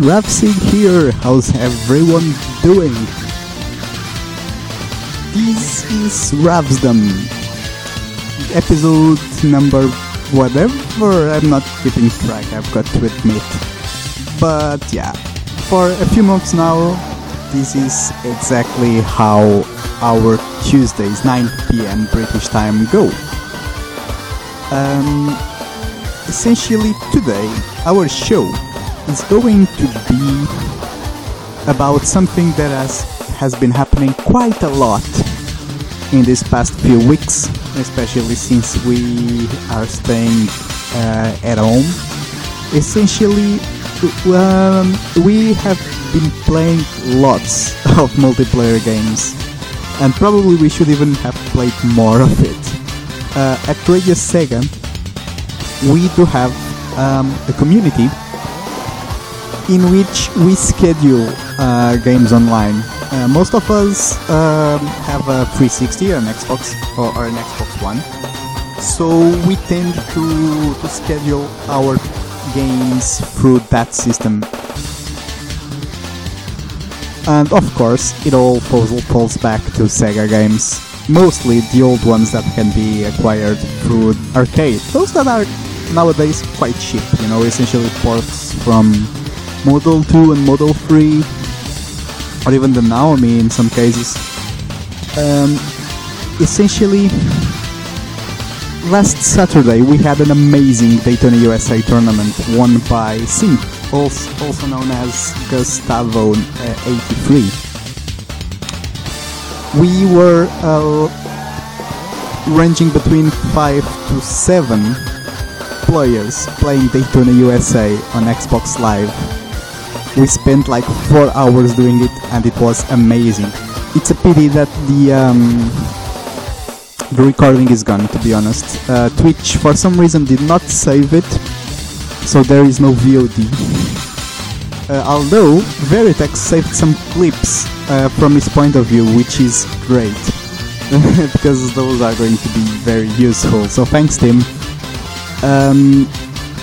Ravsieg here. How's everyone doing? This is Ravsdom. Episode number whatever. I'm not keeping track, I've got to admit. But yeah, for a few months now, this is exactly how our Tuesdays, 9 pm British time go. Um, essentially, today, our show is going to be about something that has, has been happening quite a lot in these past few weeks, especially since we are staying uh, at home. Essentially, um, we have been playing lots of multiplayer games, and probably we should even have played more of it. Uh, at Radio Sega, we do have um, a community in which we schedule uh, games online. Uh, most of us um, have a 360 or an Xbox or, or, an Xbox One, so we tend to, to schedule our games through that system. And of course, it all falls, falls back to Sega games. Mostly the old ones that can be acquired through arcade. Those that are nowadays quite cheap, you know, essentially ports from Model 2 and Model 3, or even the Naomi in some cases. Um, essentially, last Saturday we had an amazing Daytona USA tournament won by Sim, also, known as Gustavo uh, 83. We were uh, ranging between 5 to 7 players playing Daytona USA on Xbox Live. We spent like 4 hours doing it and it was amazing. It's a pity that the um, the recording is gone to be honest. Uh, Twitch for some reason did not save it, so there is no VOD. Uh, although Veritex saved some clips uh, from his point of view, which is great because those are going to be very useful. So thanks, Tim. Um,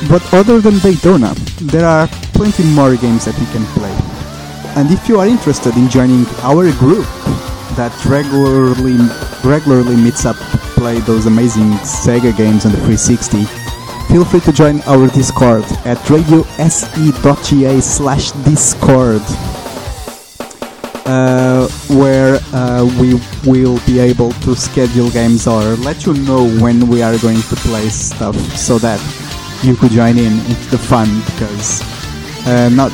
but other than Daytona, there are plenty more games that you can play. And if you are interested in joining our group that regularly regularly meets up to play those amazing Sega games on the 360, feel free to join our Discord at radiose.ga slash discord, uh, where uh, we will be able to schedule games or let you know when we are going to play stuff so that you could join in into the fun because uh, not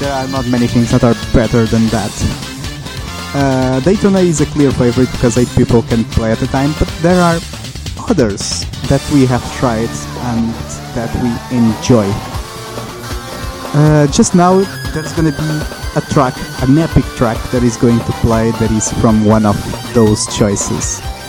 there are not many things that are better than that. Uh, Daytona is a clear favorite because 8 people can play at a time, but there are others that we have tried and that we enjoy. Uh, just now, there's gonna be a track, an epic track that is going to play that is from one of those choices.10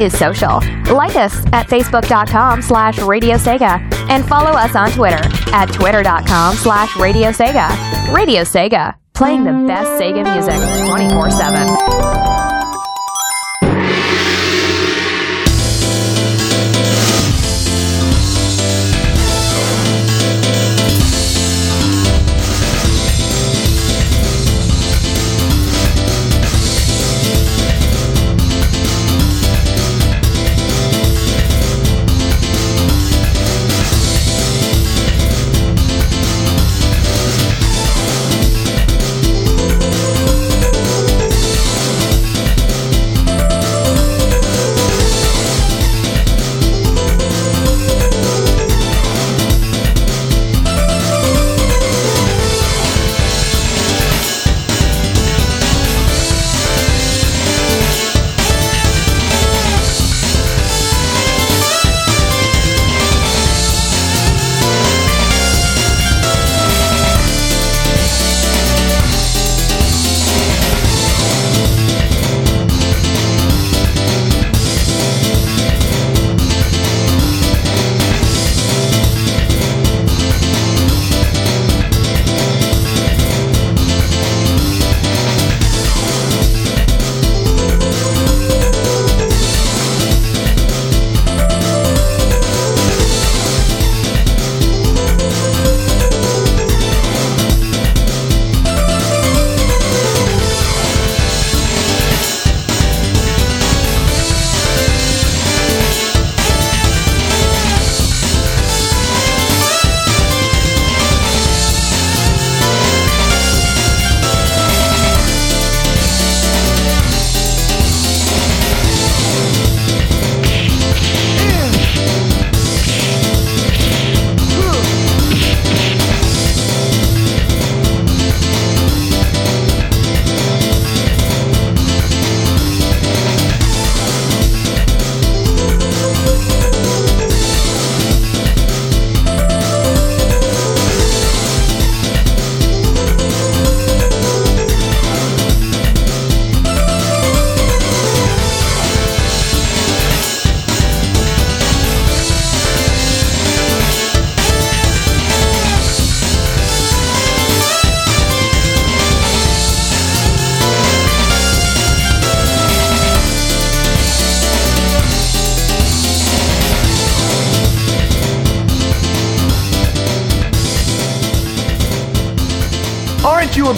Is social. Like us at facebook.com slash Radio Sega and follow us on Twitter at twitter.com slash Radio Sega. Radio Sega, playing the best Sega music 24 7.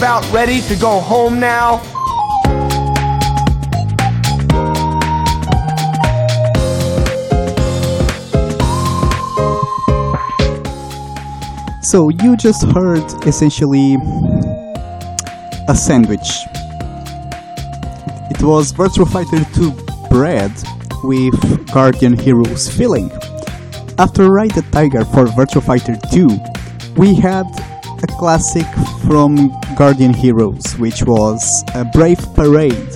About ready to go home now? So you just heard essentially a sandwich. It was Virtual Fighter 2 bread with Guardian Heroes filling. After Ride the Tiger for Virtual Fighter 2, we had a classic from Guardian Heroes, which was a Brave Parade.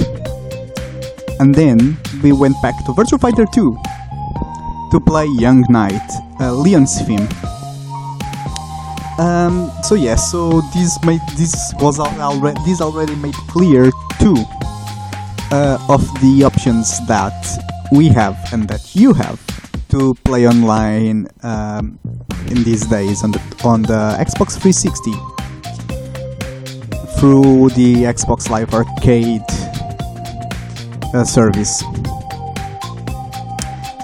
And then we went back to Virtual Fighter 2 to play Young Knight, uh, Leon's theme. Um, so yes, so this made this was already this already made clear two uh, of the options that we have and that you have to play online um, in these days on the on the Xbox 360 through the Xbox Live Arcade uh, service.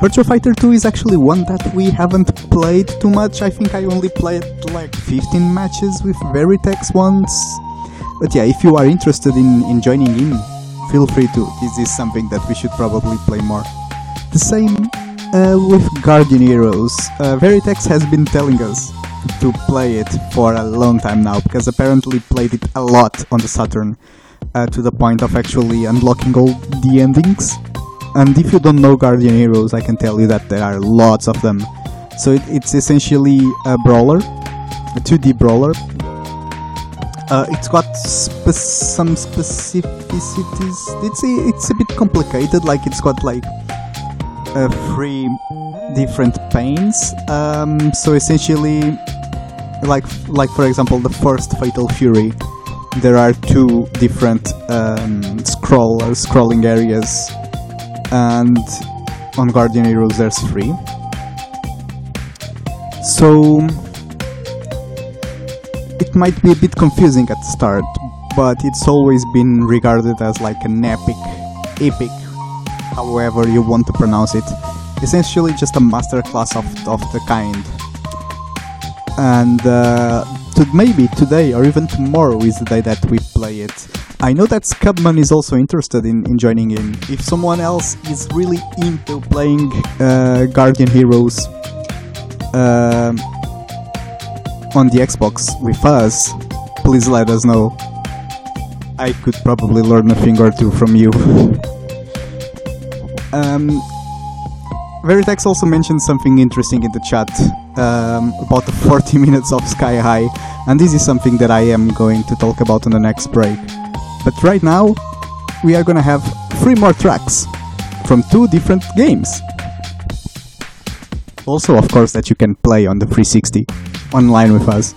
Virtua Fighter 2 is actually one that we haven't played too much. I think I only played like 15 matches with Veritex once. But yeah, if you are interested in, in joining in, feel free to. This is something that we should probably play more. The same uh, with Guardian Heroes. Uh, Veritex has been telling us to play it for a long time now because apparently played it a lot on the Saturn uh, to the point of actually unlocking all the endings. And if you don't know Guardian Heroes, I can tell you that there are lots of them. So it, it's essentially a brawler, a 2D brawler. Uh, it's got spe- some specificities. It's a, it's a bit complicated. Like it's got like uh, three different pains. Um, so essentially, like like for example, the first Fatal Fury, there are two different um, scroll scrolling areas and on Guardian Heroes there's three. So it might be a bit confusing at the start, but it's always been regarded as like an epic, epic, however you want to pronounce it. Essentially, just a masterclass of of the kind. And uh, to maybe today or even tomorrow is the day that we play it. I know that Scubman is also interested in, in joining in. If someone else is really into playing uh, Guardian Heroes um on the Xbox with us, please let us know. I could probably learn a thing or two from you. um, Veritex also mentioned something interesting in the chat um, about the 40 minutes of Sky High, and this is something that I am going to talk about on the next break. But right now, we are gonna have three more tracks from two different games. Also, of course, that you can play on the 360 online with us.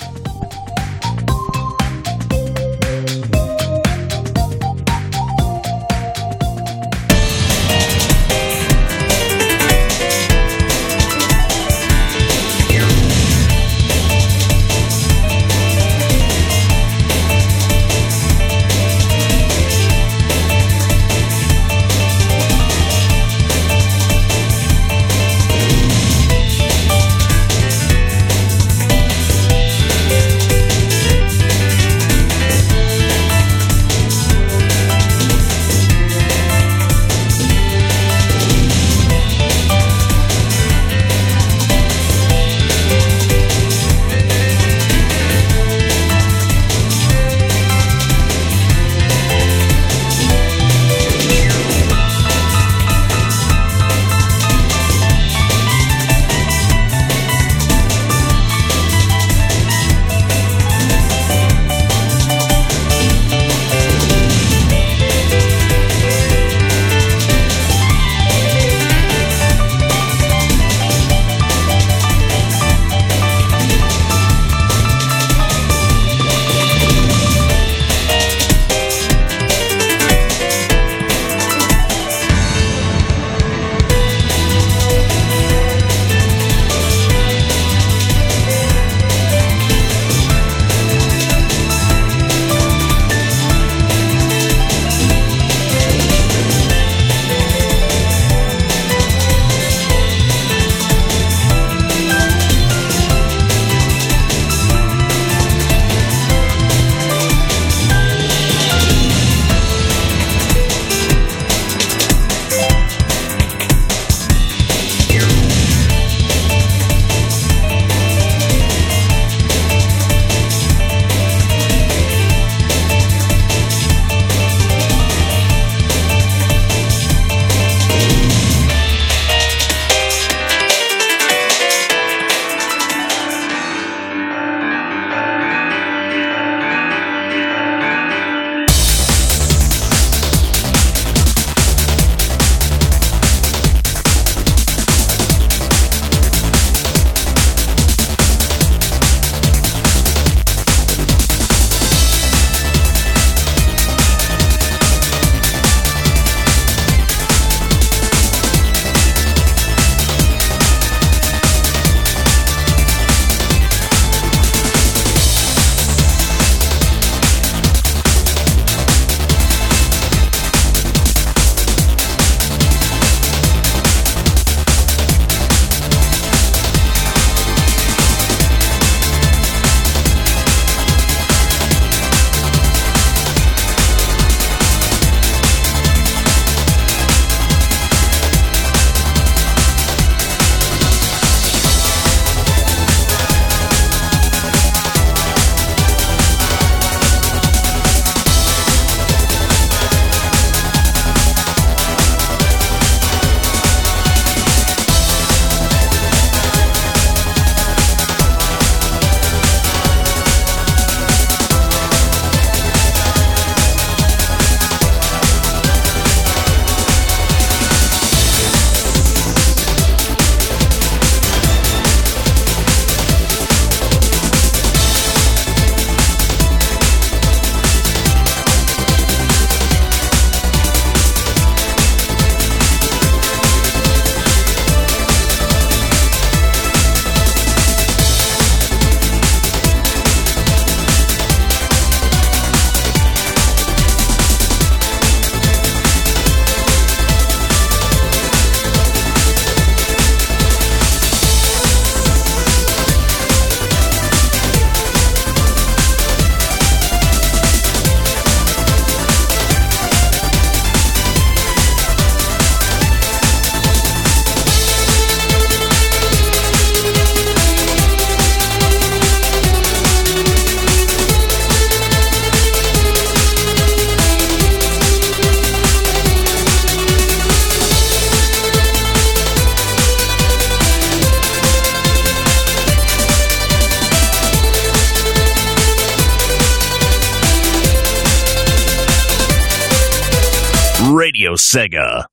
Sega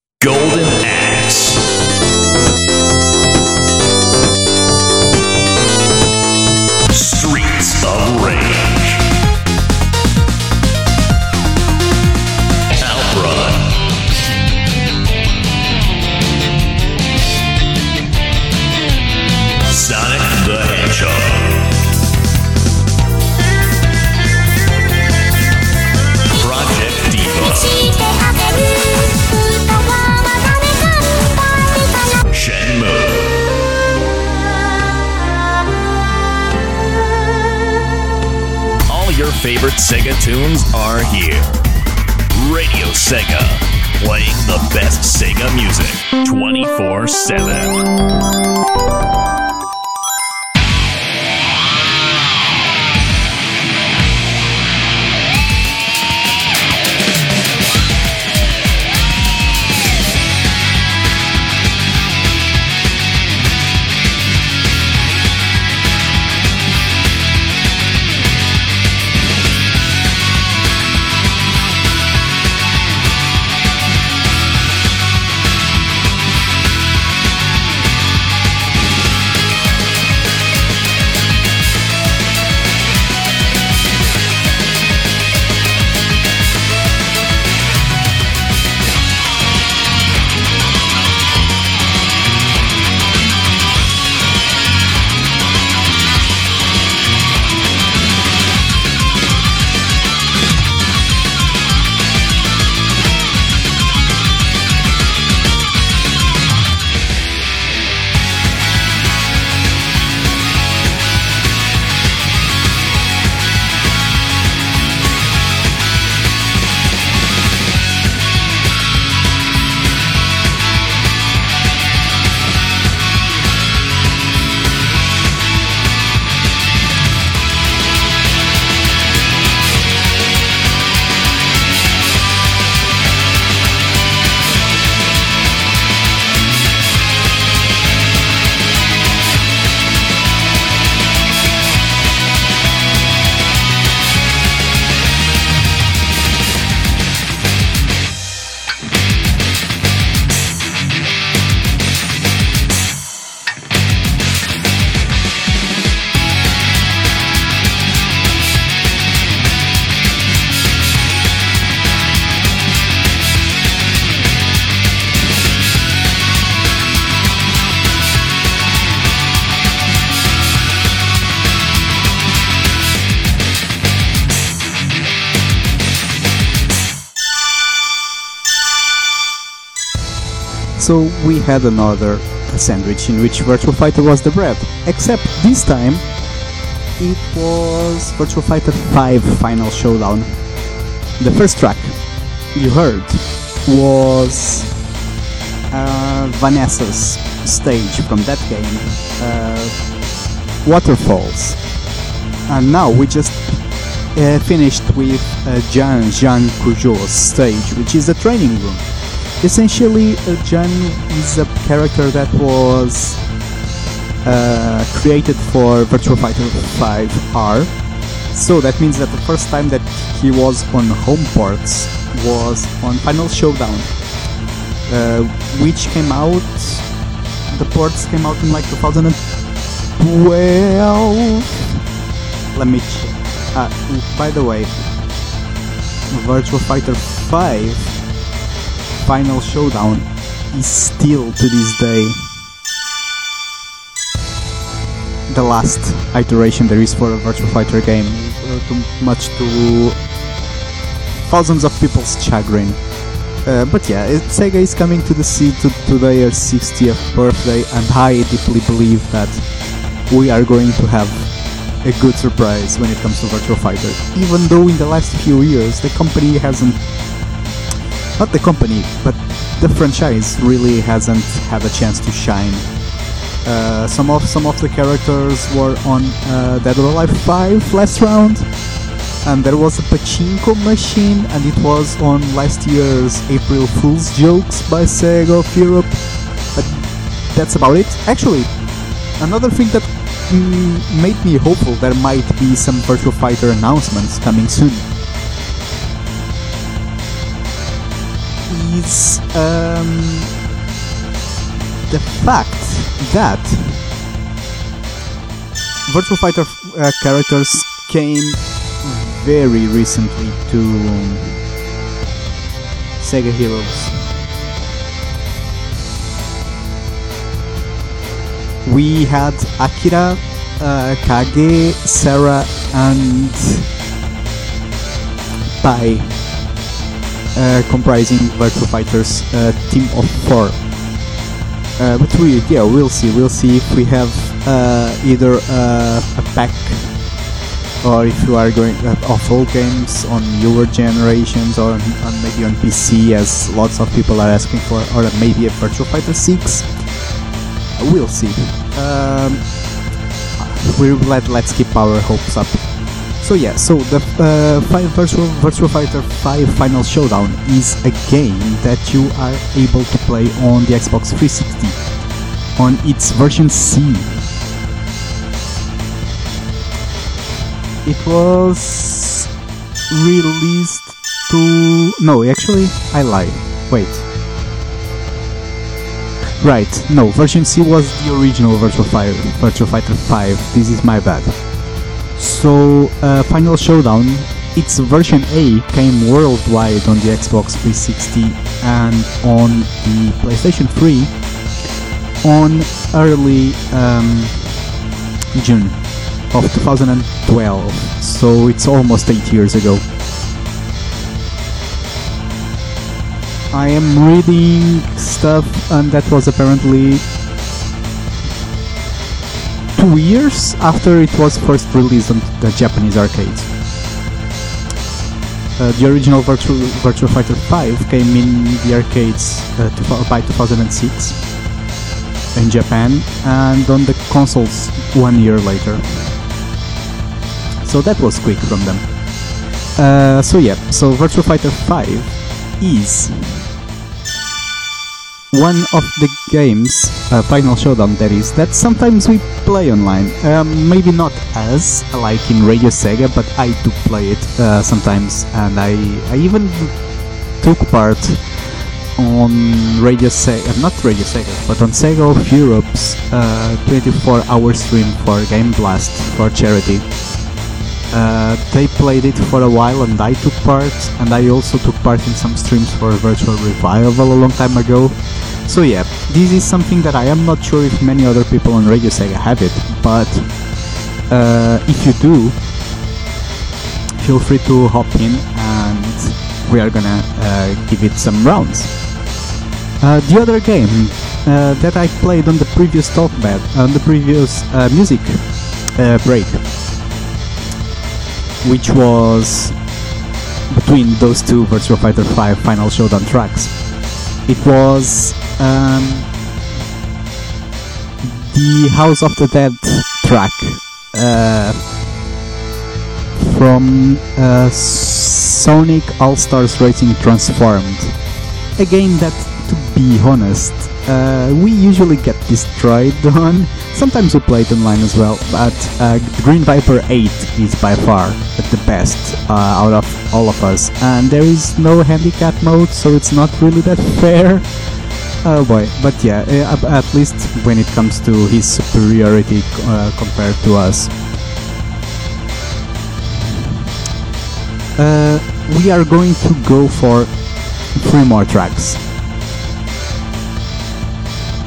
favorite Sega tunes are here. Radio Sega, playing the best Sega music 24 7. So we had another sandwich in which Virtual Fighter was the bread. Except this time it was Virtual Fighter 5 Final Showdown. The first track you heard was uh, Vanessa's stage from that game, uh, Waterfalls. And now we just uh, finished with uh, Jan Jean Kujo's stage, which is the training room. Essentially, uh, is a character that was uh, created for Virtual Fighter 5R. So that means that the first time that he was on home ports was on Final Showdown, uh, which came out. The ports came out in like 2012. Let me check. Uh, by the way, Virtual Fighter 5 Final Showdown is still to this day the last iteration there is for a Virtual Fighter game, uh, too much to thousands of people's chagrin. Uh, but yeah, it, Sega is coming to the sea to, to their 60th birthday, and I deeply believe that we are going to have a good surprise when it comes to Virtual Fighter. Even though in the last few years the company hasn't, not the company, but the franchise really hasn't had a chance to shine. Uh, some of some of the characters were on uh, Dead or Alive 5 last round, and there was a pachinko machine, and it was on last year's April Fool's jokes by Sega of Europe. But that's about it. Actually, another thing that mm, made me hopeful there might be some Virtual Fighter announcements coming soon. Is um, the fact that Virtual Fighter uh, characters came very recently to Sega Heroes. We had Akira, uh, Kage, Sarah, and Pai comprising Virtua Fighter's uh, team of four. Uh, but we, yeah, we'll see. We'll see if we have uh, either uh, a pack or if you are going uh, of all games on newer generations or on, on maybe on PC, as lots of people are asking for, or maybe a Virtual Fighter 6. We'll see. Um, we let let's keep our hopes up. So yeah, so the uh, Fighter 5 Final Showdown is a game that you are able to play on the Xbox 360 on its version C. It was released to no, actually I lie. Wait. Right, no, version C was the original Virtual Fighter, Virtual Fighter 5. This is my bad. So, uh, Final Showdown, its version A came worldwide on the Xbox 360 and on the PlayStation 3 on early um, June of 2012. So it's almost eight years ago. I am reading stuff, and that was apparently two years after it was first released on the Japanese arcades. Uh, the original Virtua, Virtua Fighter 5 came in the arcades uh, by 2006 in Japan and on the consoles one year later. So that was quick from them. Uh, so yeah, so Virtua Fighter 5 is one of the games, uh, Final Showdown that is, that sometimes we play online. Um, maybe not as like in Radio Sega, but I do play it uh, sometimes, and I, I even took part on Radio Sega, not Radio Sega, but on Sega of Europe's 24-hour stream for Game Blast for charity. Uh, they played it for a while and I took part and I also took part in some streams for Virtual Revival a long time ago. So yeah, this is something that I am not sure if many other people on Radio Sega have it, but uh, if you do, feel free to hop in and we are gonna uh, give it some rounds. Uh, the other game uh, that I played on the previous talkback, on the previous uh, music break, which was between those two Virtua Fighter 5 Final Showdown tracks. It was um, the House of the Dead track uh, from uh, Sonic All Stars Racing Transformed. A game that, to be honest, uh, we usually get destroyed on. Sometimes we play it online as well, but uh, Green Viper 8 is by far the best uh, out of all of us. And there is no handicap mode, so it's not really that fair. Oh boy, but yeah, uh, at least when it comes to his superiority uh, compared to us. Uh, we are going to go for three more tracks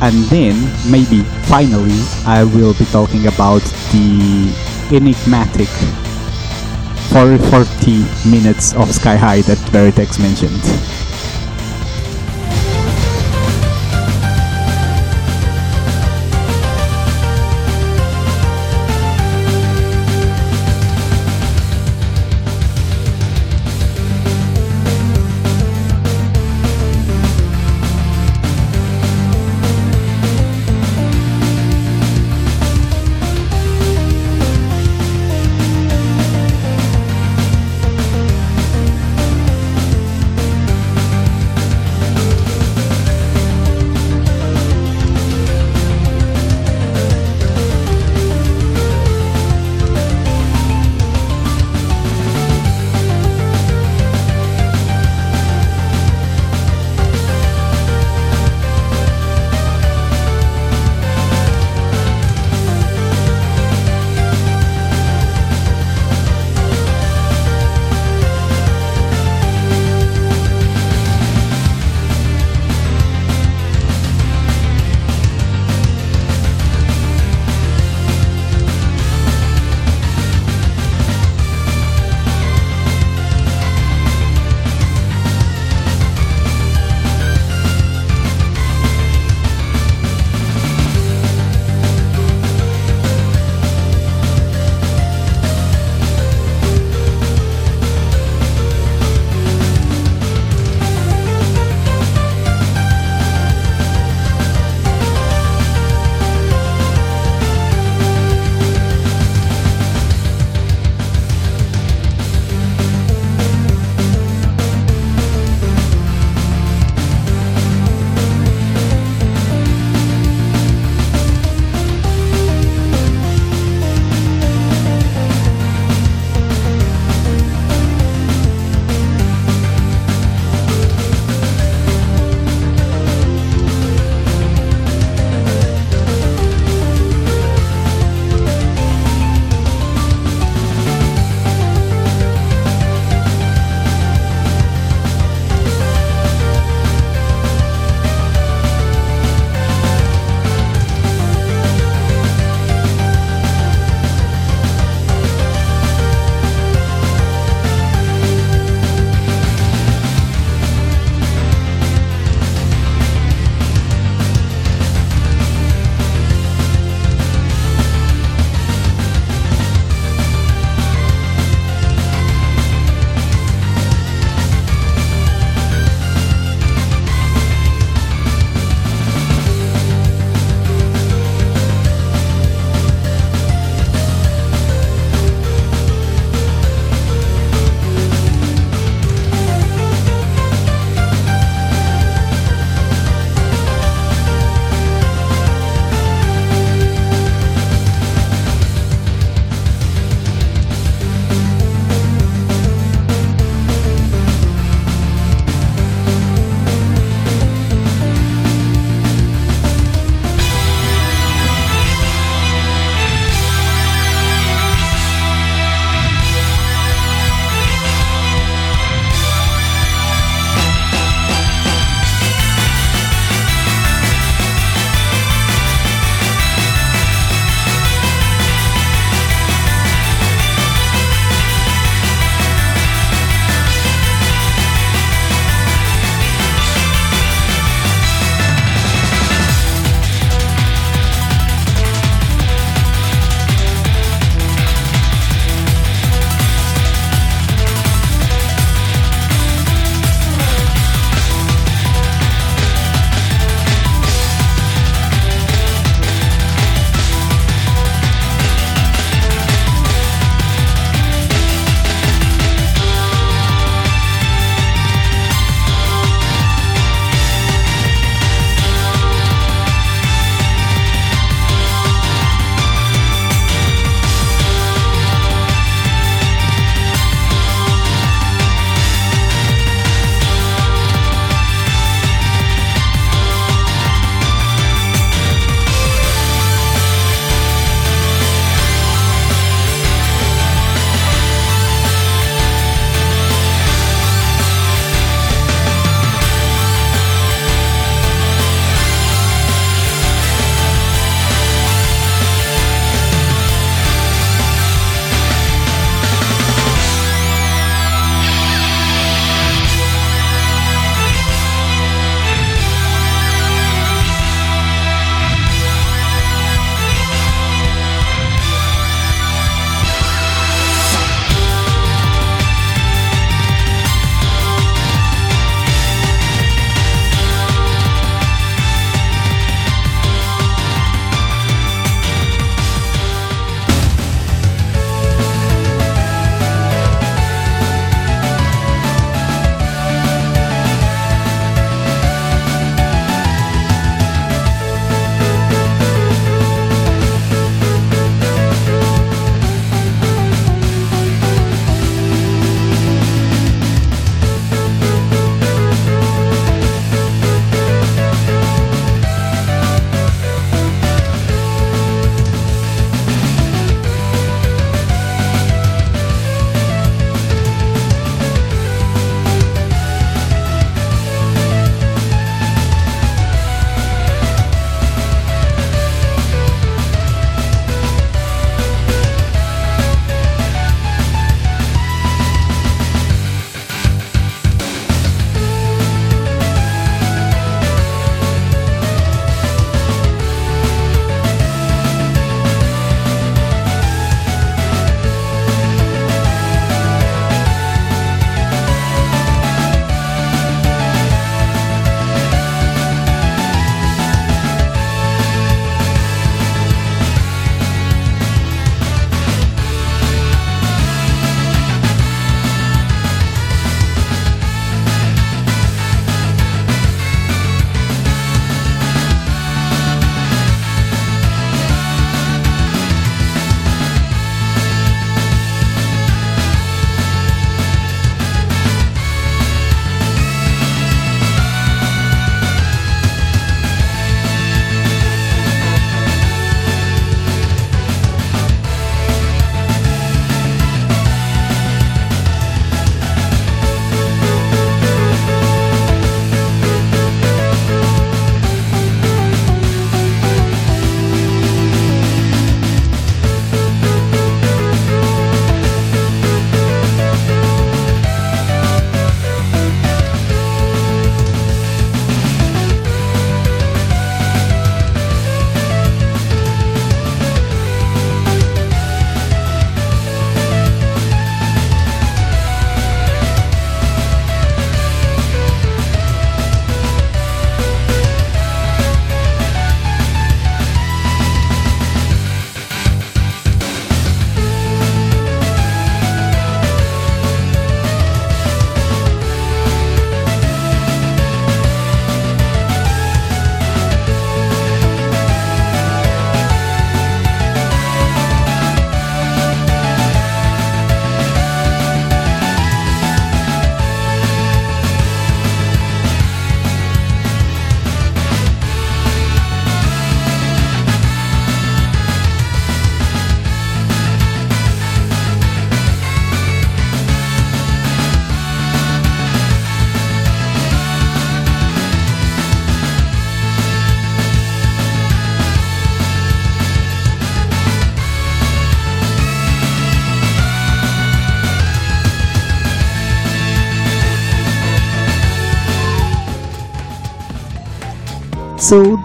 and then maybe finally I will be talking about the enigmatic 40 minutes of Sky High that Veritex mentioned.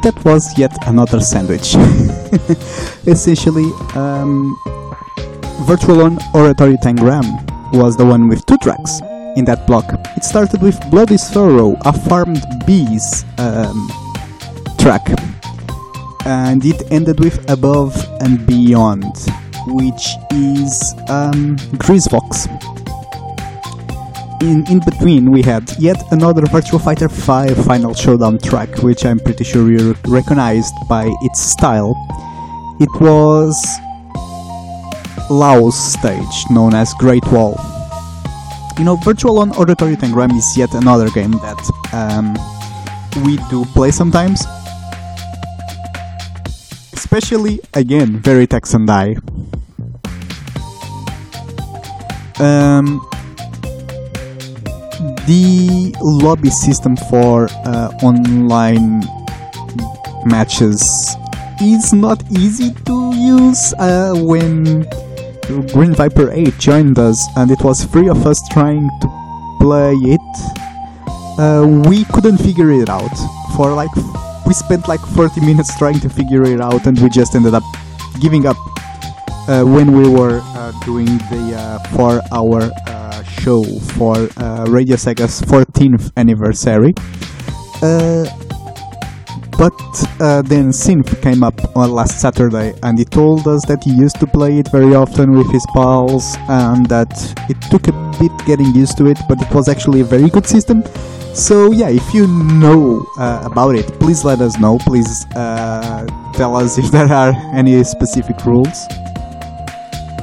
That was yet another sandwich. Essentially, um, Virtual On Oratorio Tangram was the one with two tracks in that block. It started with Bloody Sorrow, a Farmed Bees um, track, and it ended with Above and Beyond, which is um. In, in between, we had yet another Virtua Fighter 5 Final Showdown track, which I'm pretty sure you recognized by its style. It was Lao's stage, known as Great Wall. You know, Virtual on Oratorio Tangram is yet another game that um, we do play sometimes. Especially, again, Veritex and I. Um, the lobby system for uh, online matches is not easy to use uh, when Green Viper 8 joined us and it was three of us trying to play it. Uh, we couldn't figure it out for like we spent like 40 minutes trying to figure it out and we just ended up giving up uh, when we were uh, doing the uh, four hour show for uh, Radio Sega's 14th anniversary. Uh, but uh, then Synth came up on last Saturday and he told us that he used to play it very often with his pals and that it took a bit getting used to it, but it was actually a very good system. So yeah, if you know uh, about it, please let us know. Please uh, tell us if there are any specific rules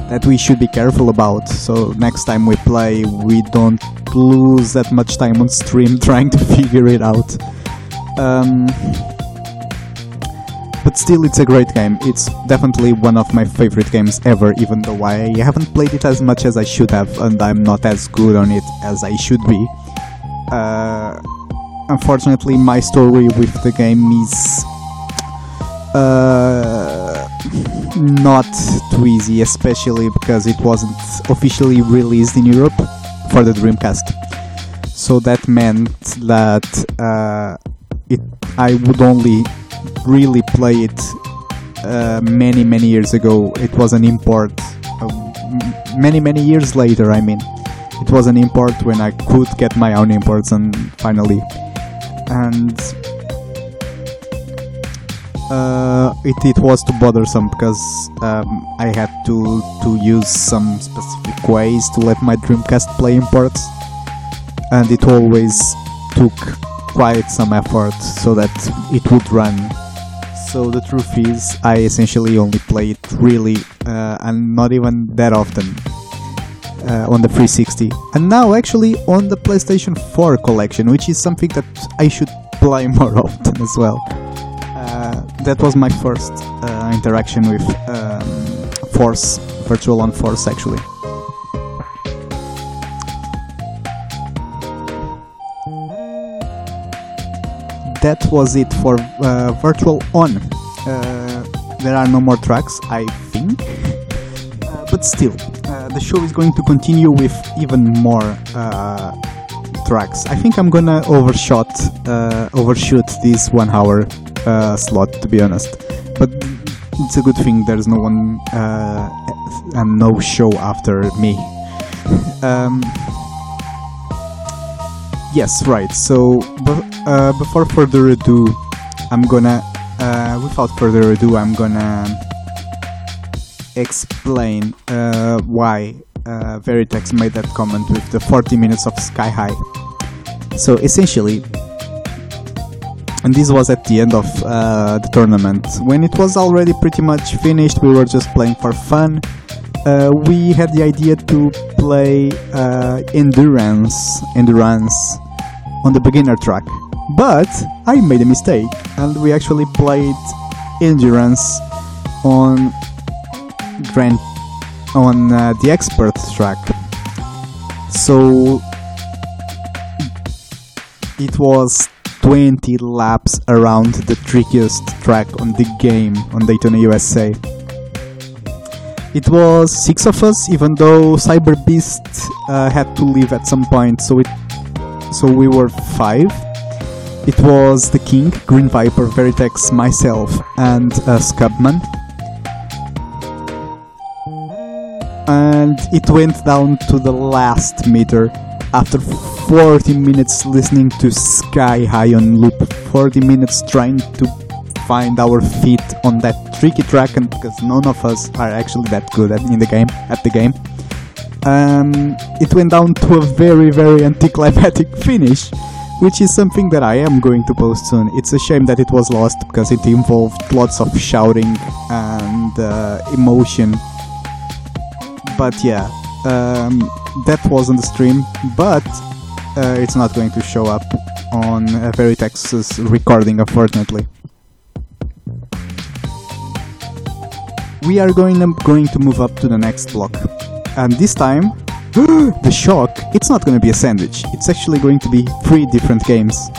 that we should be careful about. So next time we play, we don't lose that much time on stream trying to figure it out. Um, but still, it's a great game. It's definitely one of my favorite games ever, even though I haven't played it as much as I should have, and I'm not as good on it as I should be. Uh, unfortunately, my story with the game is uh, not too easy, especially because it wasn't officially released in Europe for the Dreamcast. So that meant that uh, it I would only really play it uh, many many years ago. It was an import. Uh, many many years later, I mean, it was an import when I could get my own imports, and finally, and uh, it it was too bothersome because um, I had to to use some specific ways to let my Dreamcast play in imports, and it always took quite some effort so that it would run. So the truth is, I essentially only play it really, uh, and not even that often, uh, on the 360. And now actually on the PlayStation 4 collection, which is something that I should play more often as well. Uh, that was my first uh, interaction with um, Force, Virtual on Force actually. that was it for uh, Virtual On. Uh, there are no more tracks, I think. Uh, but still, uh, the show is going to continue with even more tracks. I think I'm gonna overshot, overshoot this one hour slot, to be honest. But it's a good thing there's no one and no show after me. um, yes, right. So, uh, before further ado, I'm gonna, uh, without further ado, I'm gonna explain uh, why uh, Veritex made that comment with the 40 minutes of Sky High. So essentially, and this was at the end of uh, the tournament, when it was already pretty much finished, we were just playing for fun. Uh, we had the idea to play uh, endurance, endurance on the beginner track. But I made a mistake, and we actually played endurance on Grand on uh, the expert track. So it was 20 laps around the trickiest track on the game on Daytona USA. It was six of us, even though Cyber Beast uh, had to leave at some point, so it so we were five. It was the King, Green Viper, Veritex, myself, and uh, Scubman. And it went down to the last meter after 40 minutes listening to Sky High on loop, 40 minutes trying to find our feet on that tricky track, and because none of us are actually that good at in the game at the game, um, it went down to a very very anticlimactic finish, which is something that I am going to post soon. It's a shame that it was lost because it involved lots of shouting and uh, emotion. But yeah. Um, that was on the stream, but uh, it's not going to show up on uh, Veritex's recording, unfortunately. We are going um, going to move up to the next block, and this time, the shock, it's not going to be a sandwich, it's actually going to be three different games.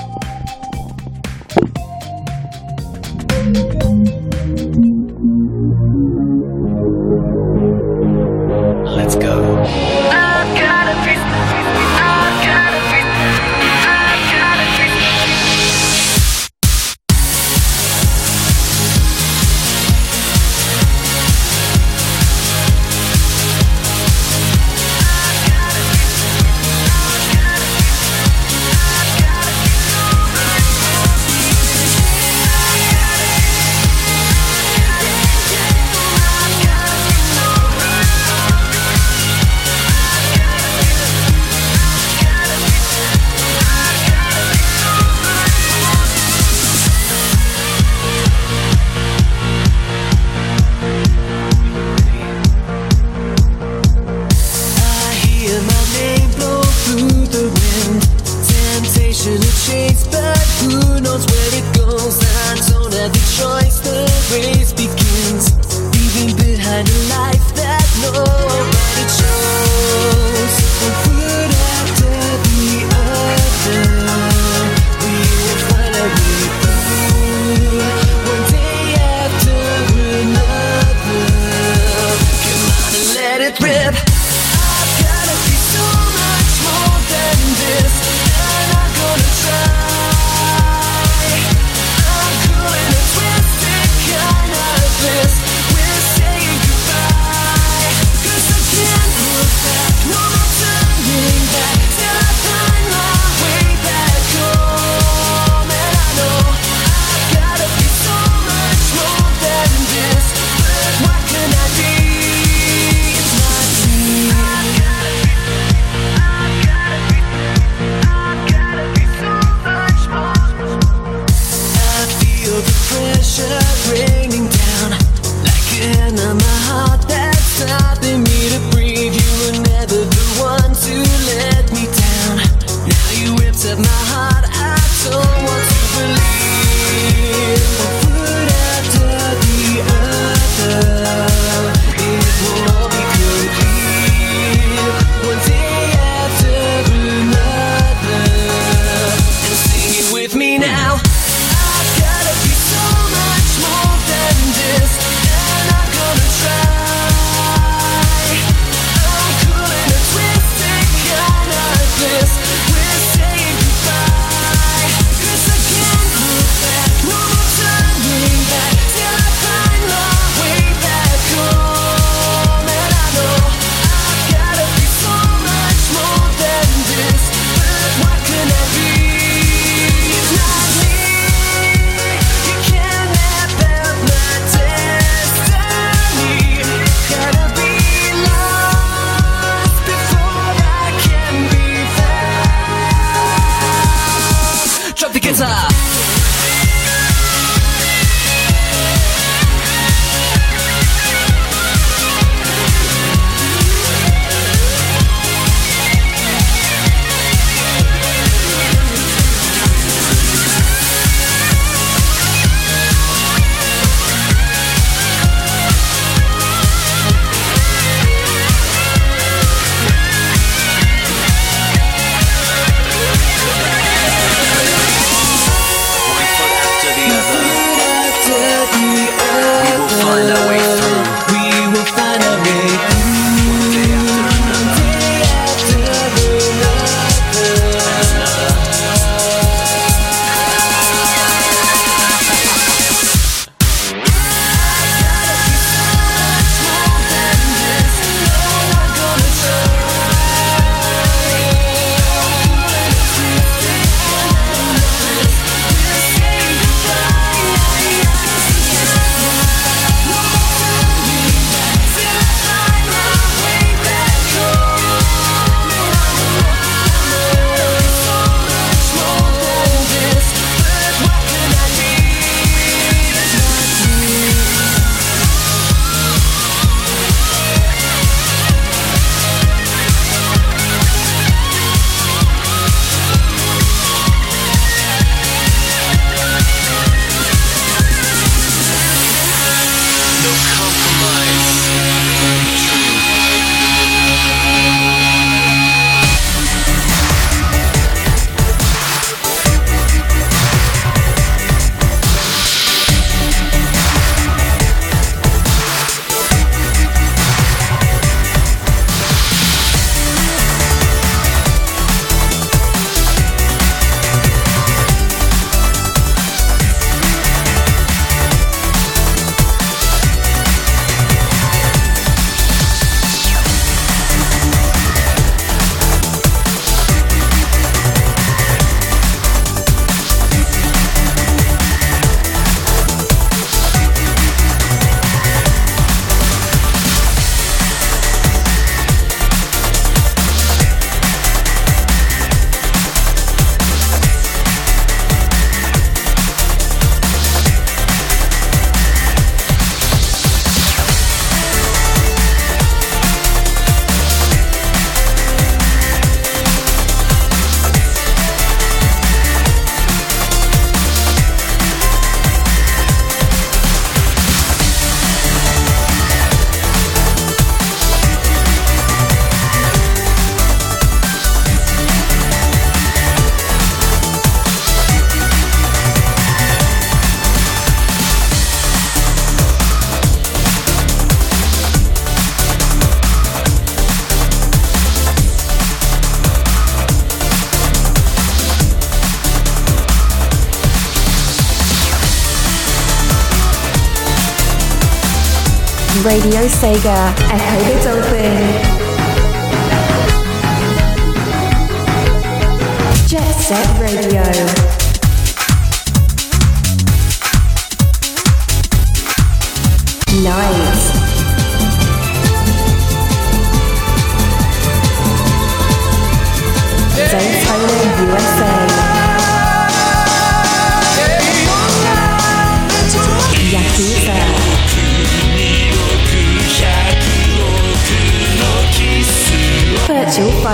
Radio Sega. Echo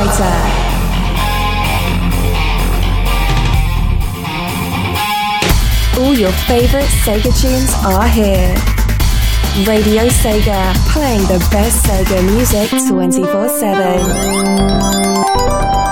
Fighter. All your favorite Sega tunes are here. Radio Sega, playing the best Sega music 24 7.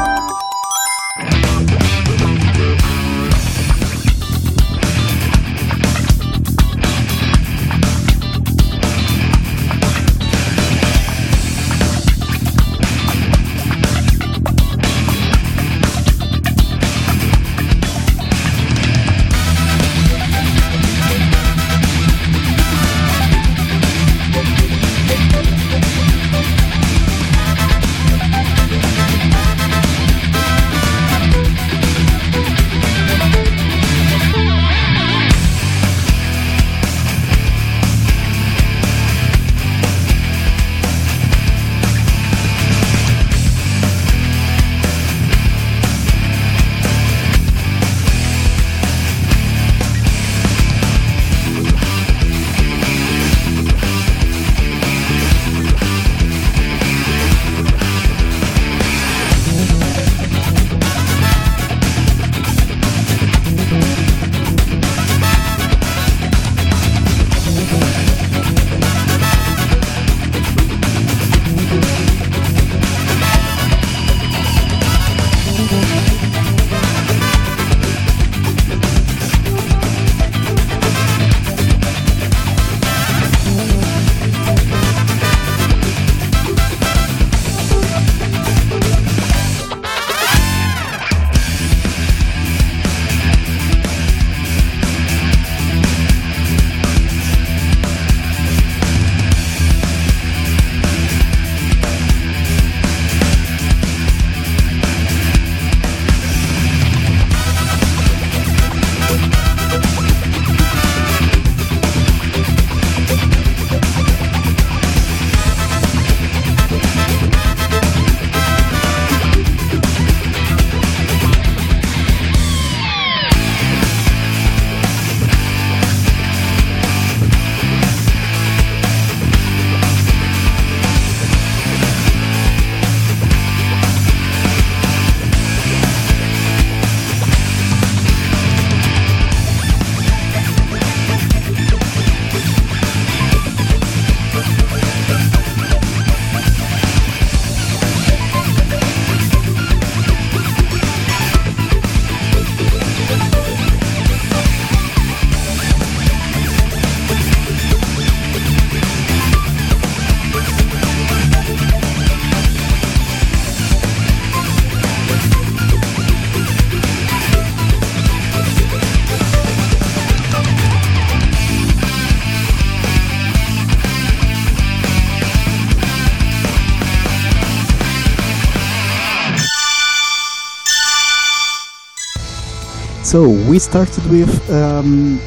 So we started with um,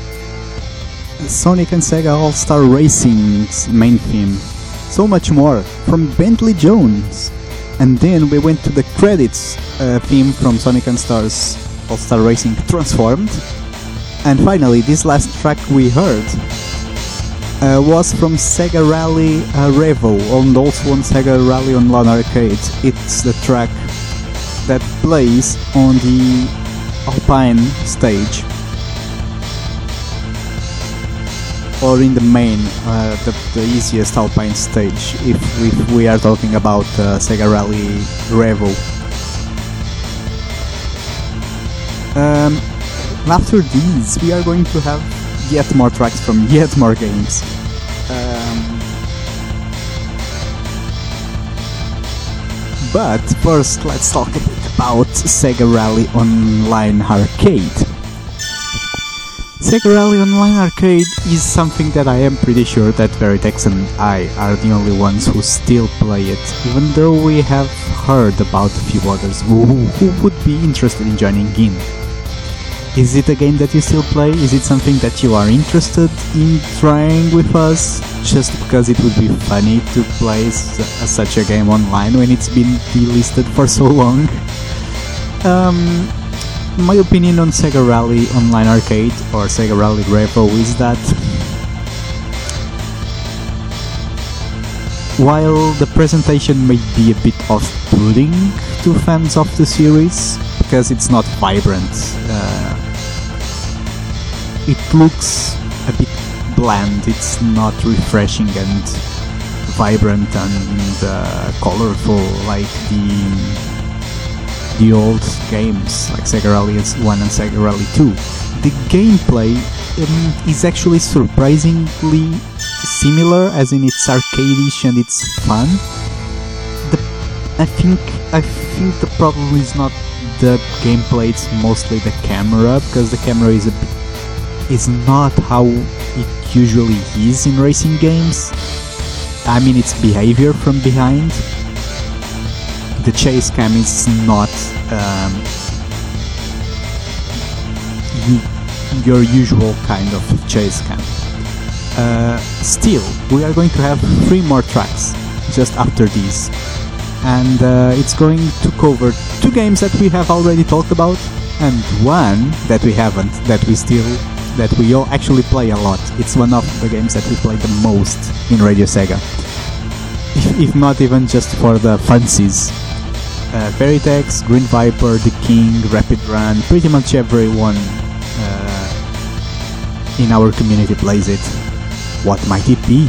Sonic and Sega All Star Racing's main theme. So much more from Bentley Jones, and then we went to the credits uh, theme from Sonic and Stars All Star Racing Transformed, and finally this last track we heard uh, was from Sega Rally uh, Revo, and also on Sega Rally Online Arcade. It's the track that plays on the Alpine stage, or in the main, uh, the, the easiest Alpine stage, if, if we are talking about uh, Sega Rally Revo. Um, after these, we are going to have yet more tracks from yet more games. Um, but first, let's talk a bit about Sega Rally Online Arcade. Sega Rally Online Arcade is something that I am pretty sure that Veritex and I are the only ones who still play it, even though we have heard about a few others who, who would be interested in joining in. Is it a game that you still play? Is it something that you are interested in trying with us? Just because it would be funny to play s- such a game online when it's been delisted for so long? Um, my opinion on Sega Rally Online Arcade or Sega Rally Revo is that while the presentation may be a bit off-putting to fans of the series because it's not vibrant, uh, it looks a bit bland. It's not refreshing and vibrant and uh, colorful like the the old games like Sega Rally 1 and Sega Rally 2. The gameplay um, is actually surprisingly similar, as in it's arcadish and it's fun. The, I think I think the problem is not the gameplay; it's mostly the camera because the camera is a is not how it usually is in racing games. I mean, its behavior from behind the chase cam is not um, u- your usual kind of chase cam. Uh, still, we are going to have three more tracks just after these, and uh, it's going to cover two games that we have already talked about, and one that we haven't, that we still, that we all actually play a lot. It's one of the games that we play the most in Radio Sega, if, if not even just for the fancies uh, Veritex, Green Viper, The King, Rapid Run, pretty much everyone uh, in our community plays it. What might it be?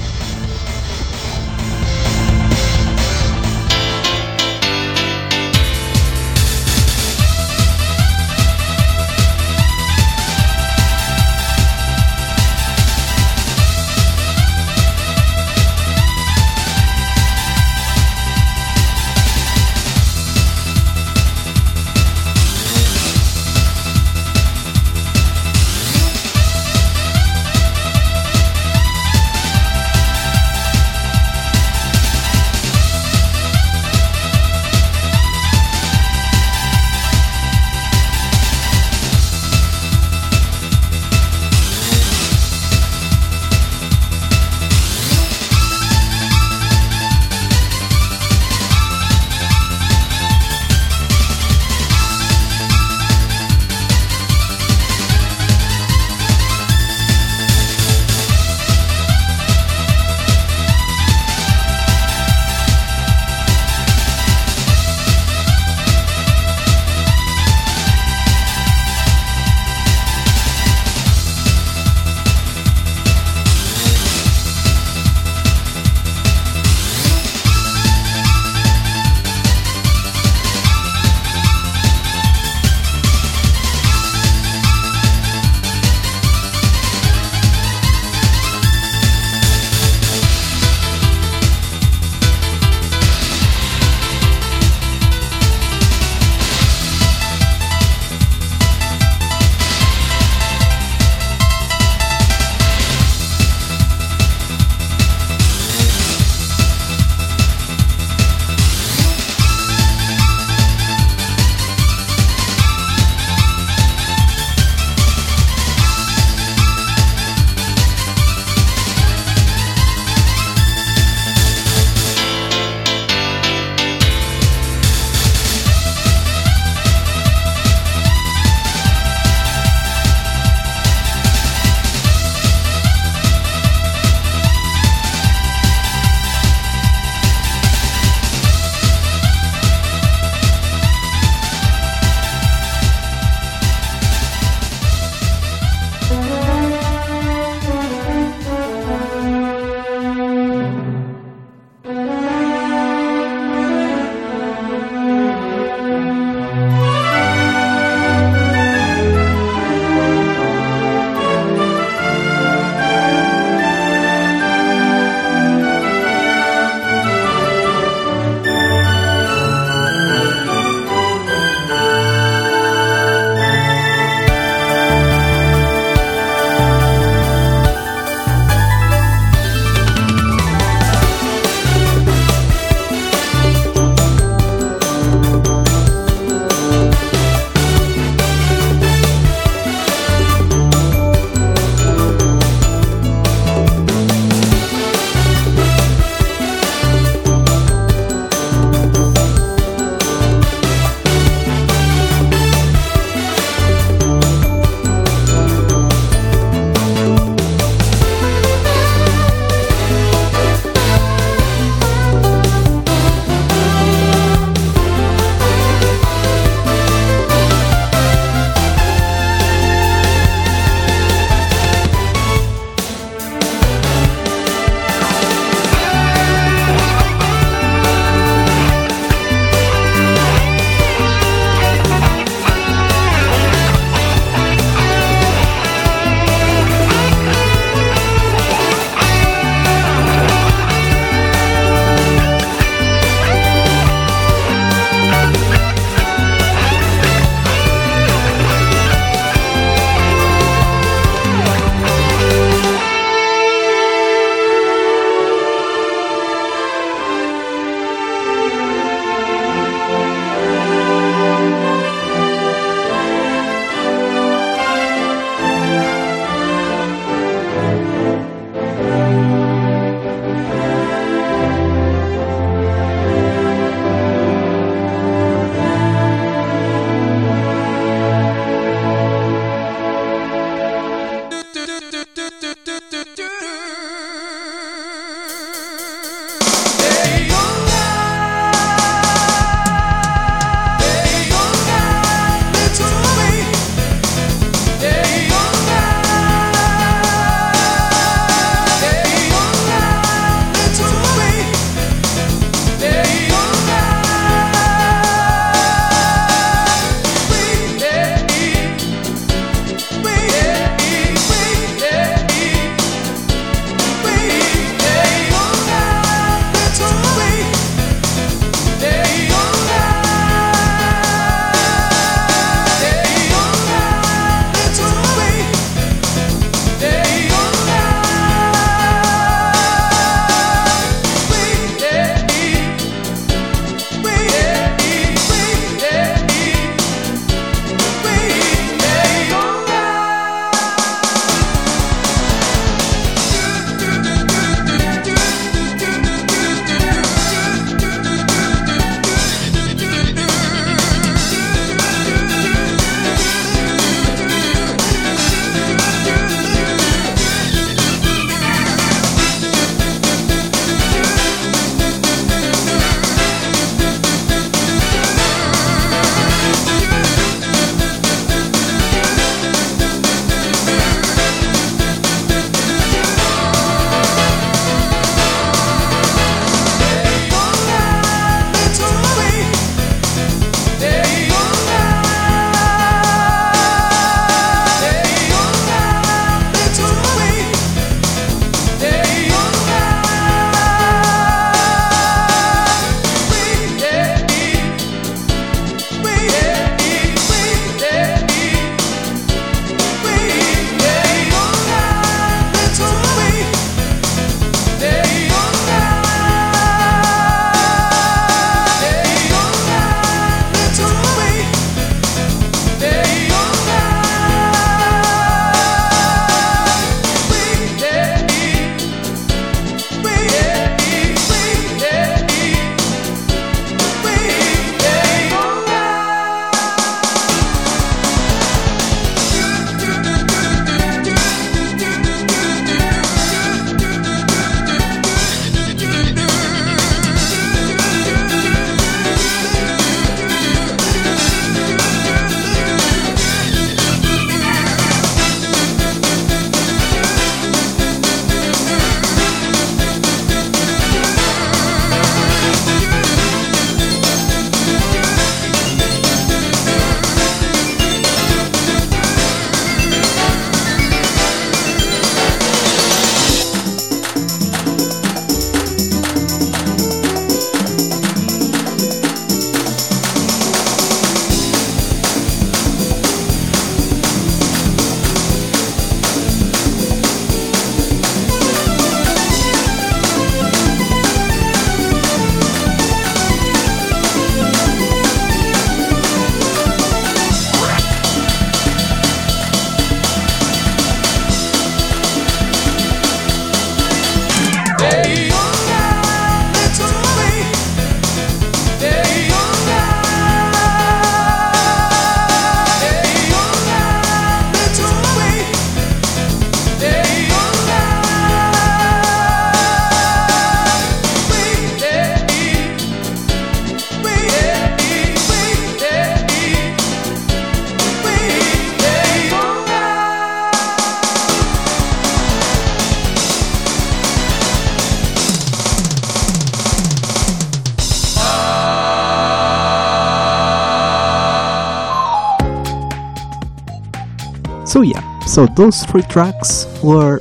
So those three tracks were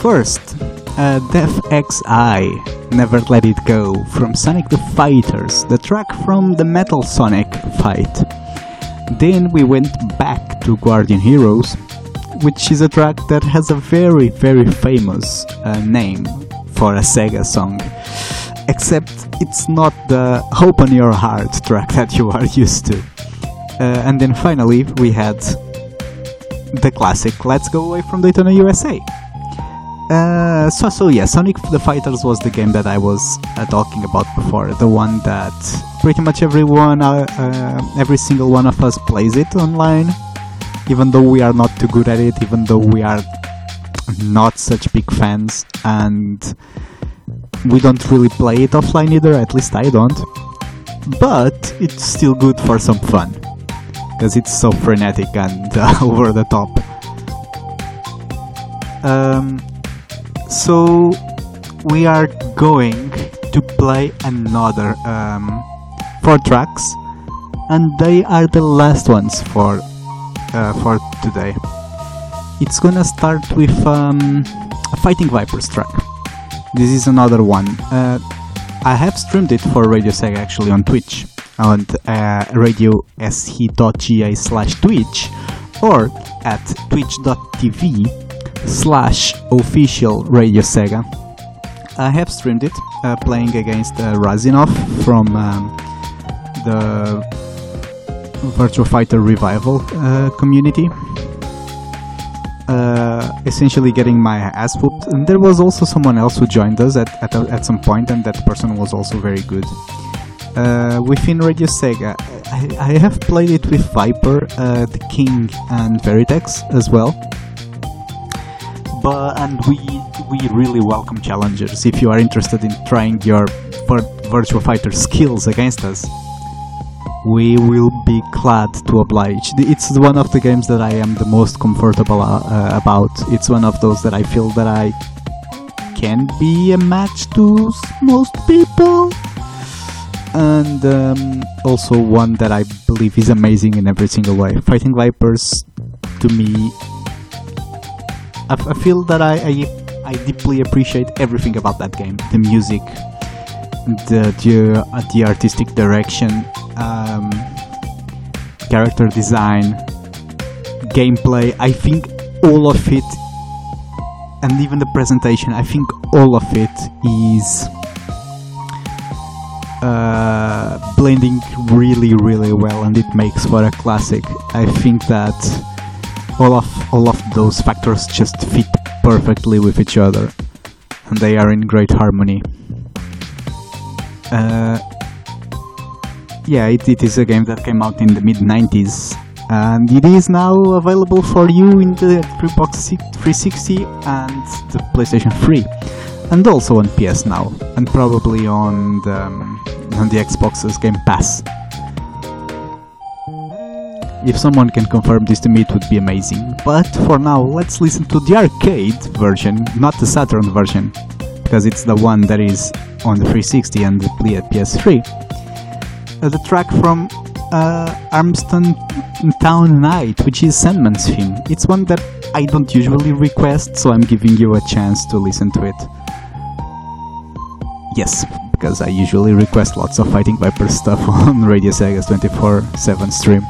first uh, Death XI, Never Let It Go from Sonic the Fighters, the track from the Metal Sonic fight. Then we went back to Guardian Heroes, which is a track that has a very, very famous uh, name for a Sega song. Except it's not the Open Your Heart track that you are used to. Uh, and then finally, we had the classic Let's Go Away from Daytona USA. Uh, so, so yeah, Sonic the Fighters was the game that I was uh, talking about before. The one that pretty much everyone, uh, uh, every single one of us plays it online, even though we are not too good at it, even though we are not such big fans, and we don't really play it offline either. At least I don't. But it's still good for some fun because it's so frenetic and uh, over the top. Um, so we are going to play another um, four tracks, and they are the last ones for uh, for today. It's gonna start with um, a Fighting Vipers track. This is another one. Uh, I have streamed it for Radio Sega actually on Twitch on uh, radiose.ga slash twitch or at twitch.tv slash official Radio Sega. I have streamed it uh, playing against uh, Razinov from um, the Virtua Fighter Revival uh, community. Uh, essentially getting my ass whooped. And there was also someone else who joined us at, at, at some point, and that person was also very good. Uh, within Radio Sega, I, I have played it with Viper, uh, the King, and Veritex as well. But and we we really welcome challengers. If you are interested in trying your vir- Virtua Fighter skills against us, we will be glad to oblige. It's one of the games that I am the most comfortable uh, about. It's one of those that I feel that I can be a match to most people and um, also one that I believe is amazing in every single way. Fighting Vipers, to me, I, feel that I, I I deeply appreciate everything about that game. The music, the the, uh, the artistic direction, um, character design, gameplay. I think all of it, and even the presentation. I think all of it is uh, blending really really well and it makes for a classic. I think that all of all of those factors just fit perfectly with each other and they are in great harmony. Uh, yeah it, it is a game that came out in the mid 90s and it is now available for you in the Xbox 360 and the PlayStation 3 and also on PS Now, and probably on the, um, on the Xbox's Game Pass. If someone can confirm this to me, it would be amazing. But for now, let's listen to the arcade version, not the Saturn version, because it's the one that is on the 360 and the Play at PS3. Uh, the track from uh, Armstone Town Night, which is Sanman's theme. It's one that I don't usually request, so I'm giving you a chance to listen to it. Yes, because I usually request lots of Fighting Viper stuff on Radio Sega's 24 7 stream.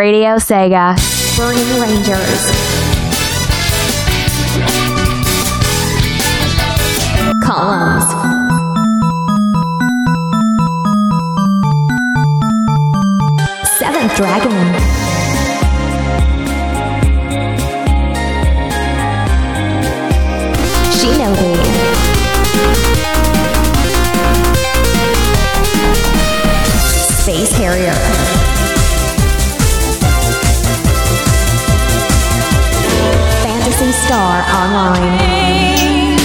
Radio Sega. Burning Rangers. Columns. Seventh Dragon. Star Online.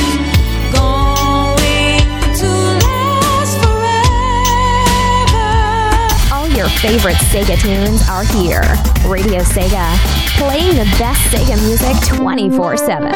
All your favorite Sega tunes are here. Radio Sega, playing the best Sega music 24 7.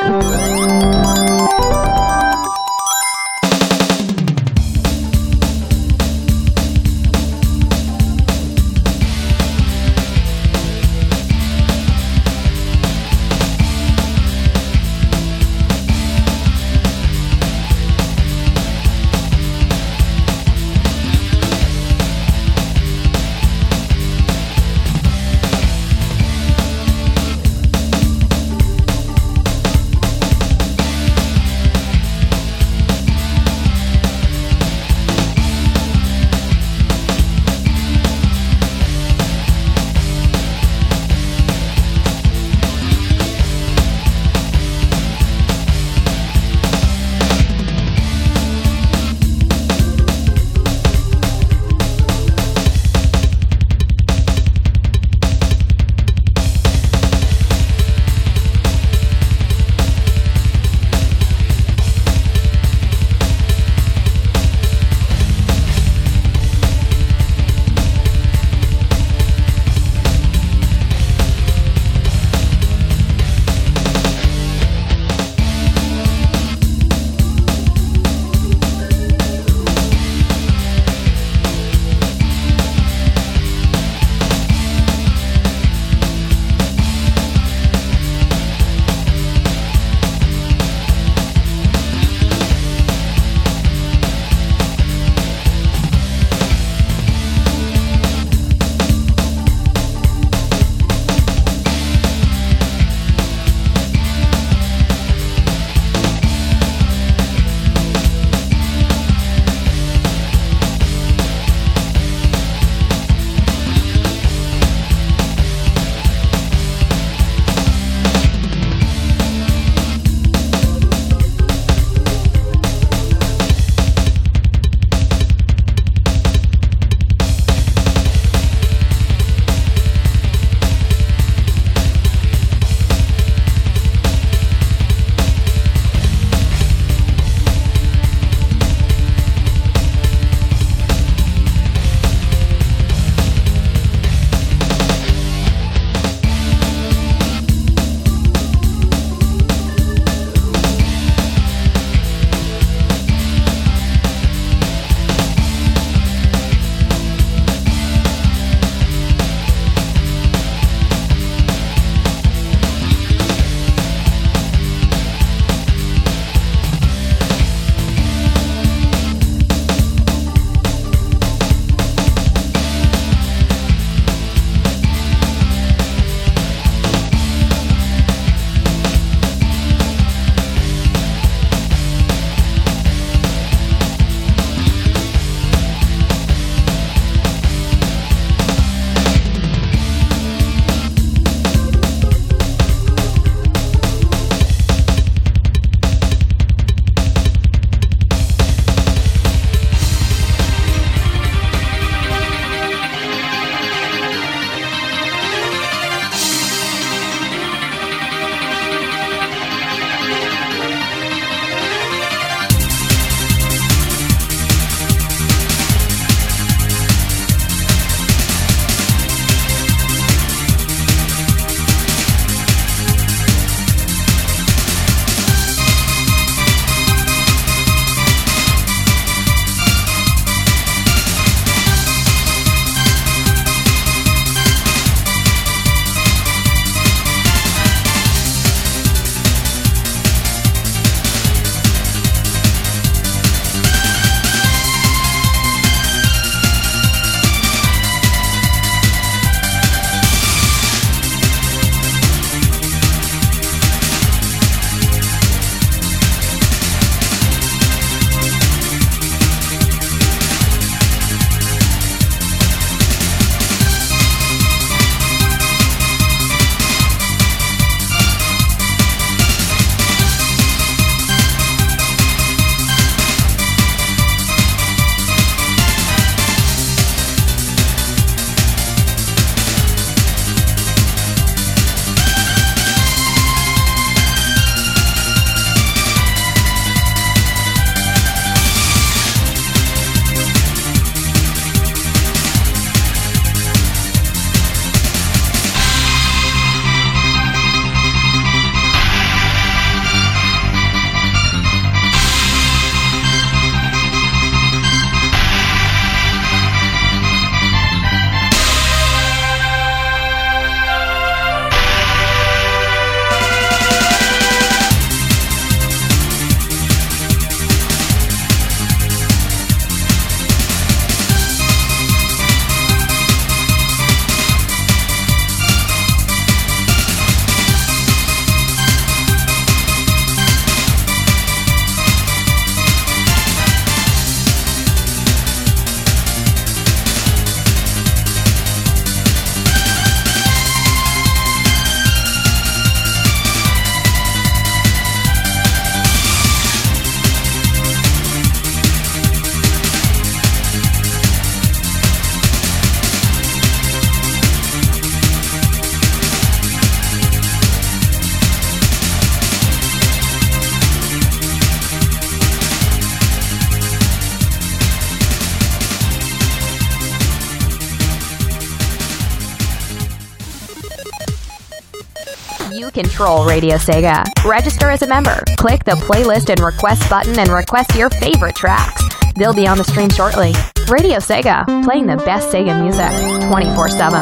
Control Radio Sega. Register as a member. Click the playlist and request button and request your favorite tracks. They'll be on the stream shortly. Radio Sega, playing the best Sega music 24 7.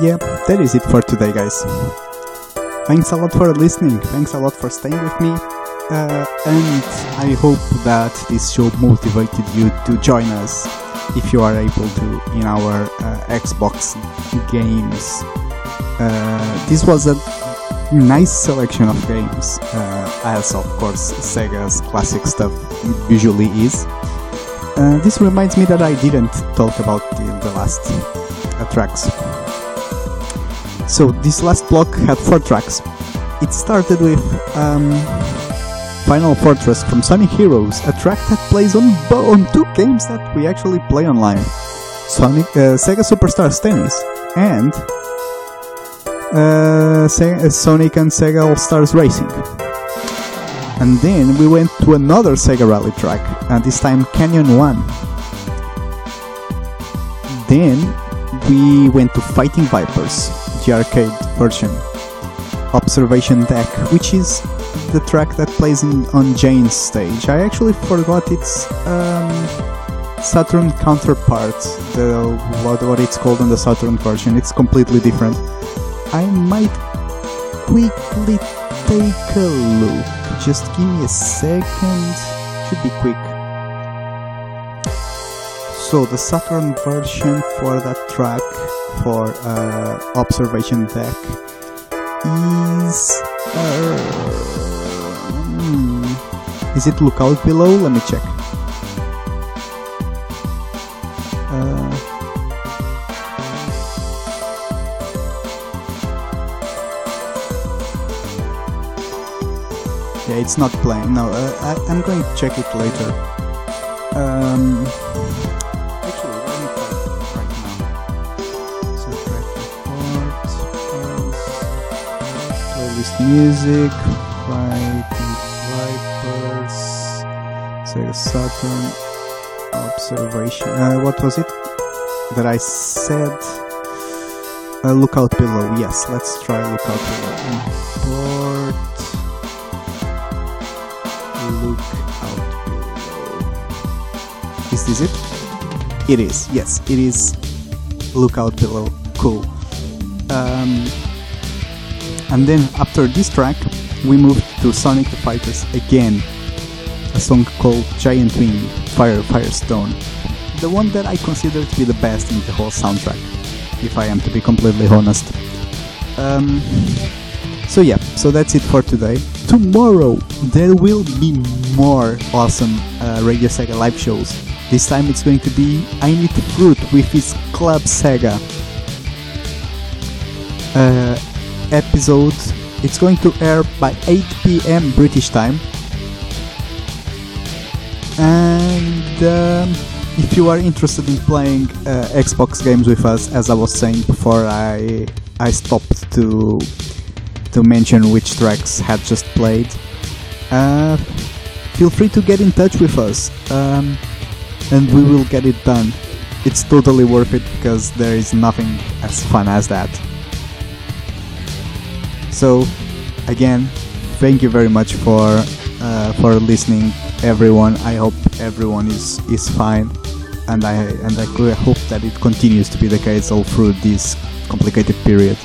Yeah, that is it for today, guys. Thanks a lot for listening. Thanks a lot for staying with me. Uh, and I hope that this show motivated you to join us if you are able to in our uh, Xbox games. Uh, this was a nice selection of games, uh, as of course Sega's classic stuff usually is. Uh, this reminds me that I didn't talk about the, the last uh, tracks. So this last block had four tracks. It started with um, Final Fortress from Sonic Heroes, a track that plays on on two games that we actually play online: Sonic uh, Sega Superstars Tennis and uh, uh, Sonic and Sega All Stars Racing. And then we went to another Sega Rally track, and this time Canyon 1. Then we went to Fighting Vipers, the arcade version. Observation Deck, which is the track that plays in, on Jane's stage. I actually forgot its um, Saturn counterpart, the what, what it's called in the Saturn version. It's completely different. I might quickly take a look. Just give me a second. Should be quick. So the Saturn version for that track for uh, Observation Deck is uh, is it Lookout Below? Let me check. Uh, yeah, it's not playing. No, uh, I, I'm going to check it later. Um, actually, let me it right now. So track reports, playlist music, Vipers, Sega Saturn, observation. Uh, what was it that I said? Uh, lookout below. Yes, let's try lookout below. Import. Lookout below. Is this it? It is. Yes, it is. Lookout below. Cool. Um, and then after this track, we moved to Sonic the Fighters again. A song called Giant Wing, Fire Firestone. The one that I consider to be the best in the whole soundtrack, if I am to be completely honest. Um, so yeah, so that's it for today. Tomorrow there will be more awesome uh, Radio Sega live shows. This time it's going to be I Need Fruit with his Club Sega uh, episode. It's going to air by 8 p.m. British time. And um, if you are interested in playing uh, Xbox games with us, as I was saying before, I I stopped to to mention which tracks had just played. Uh, feel free to get in touch with us, um, and we will get it done. It's totally worth it because there is nothing as fun as that. So, again, thank you very much for uh, for listening, everyone. I hope everyone is is fine, and I and I hope that it continues to be the case all through this complicated period.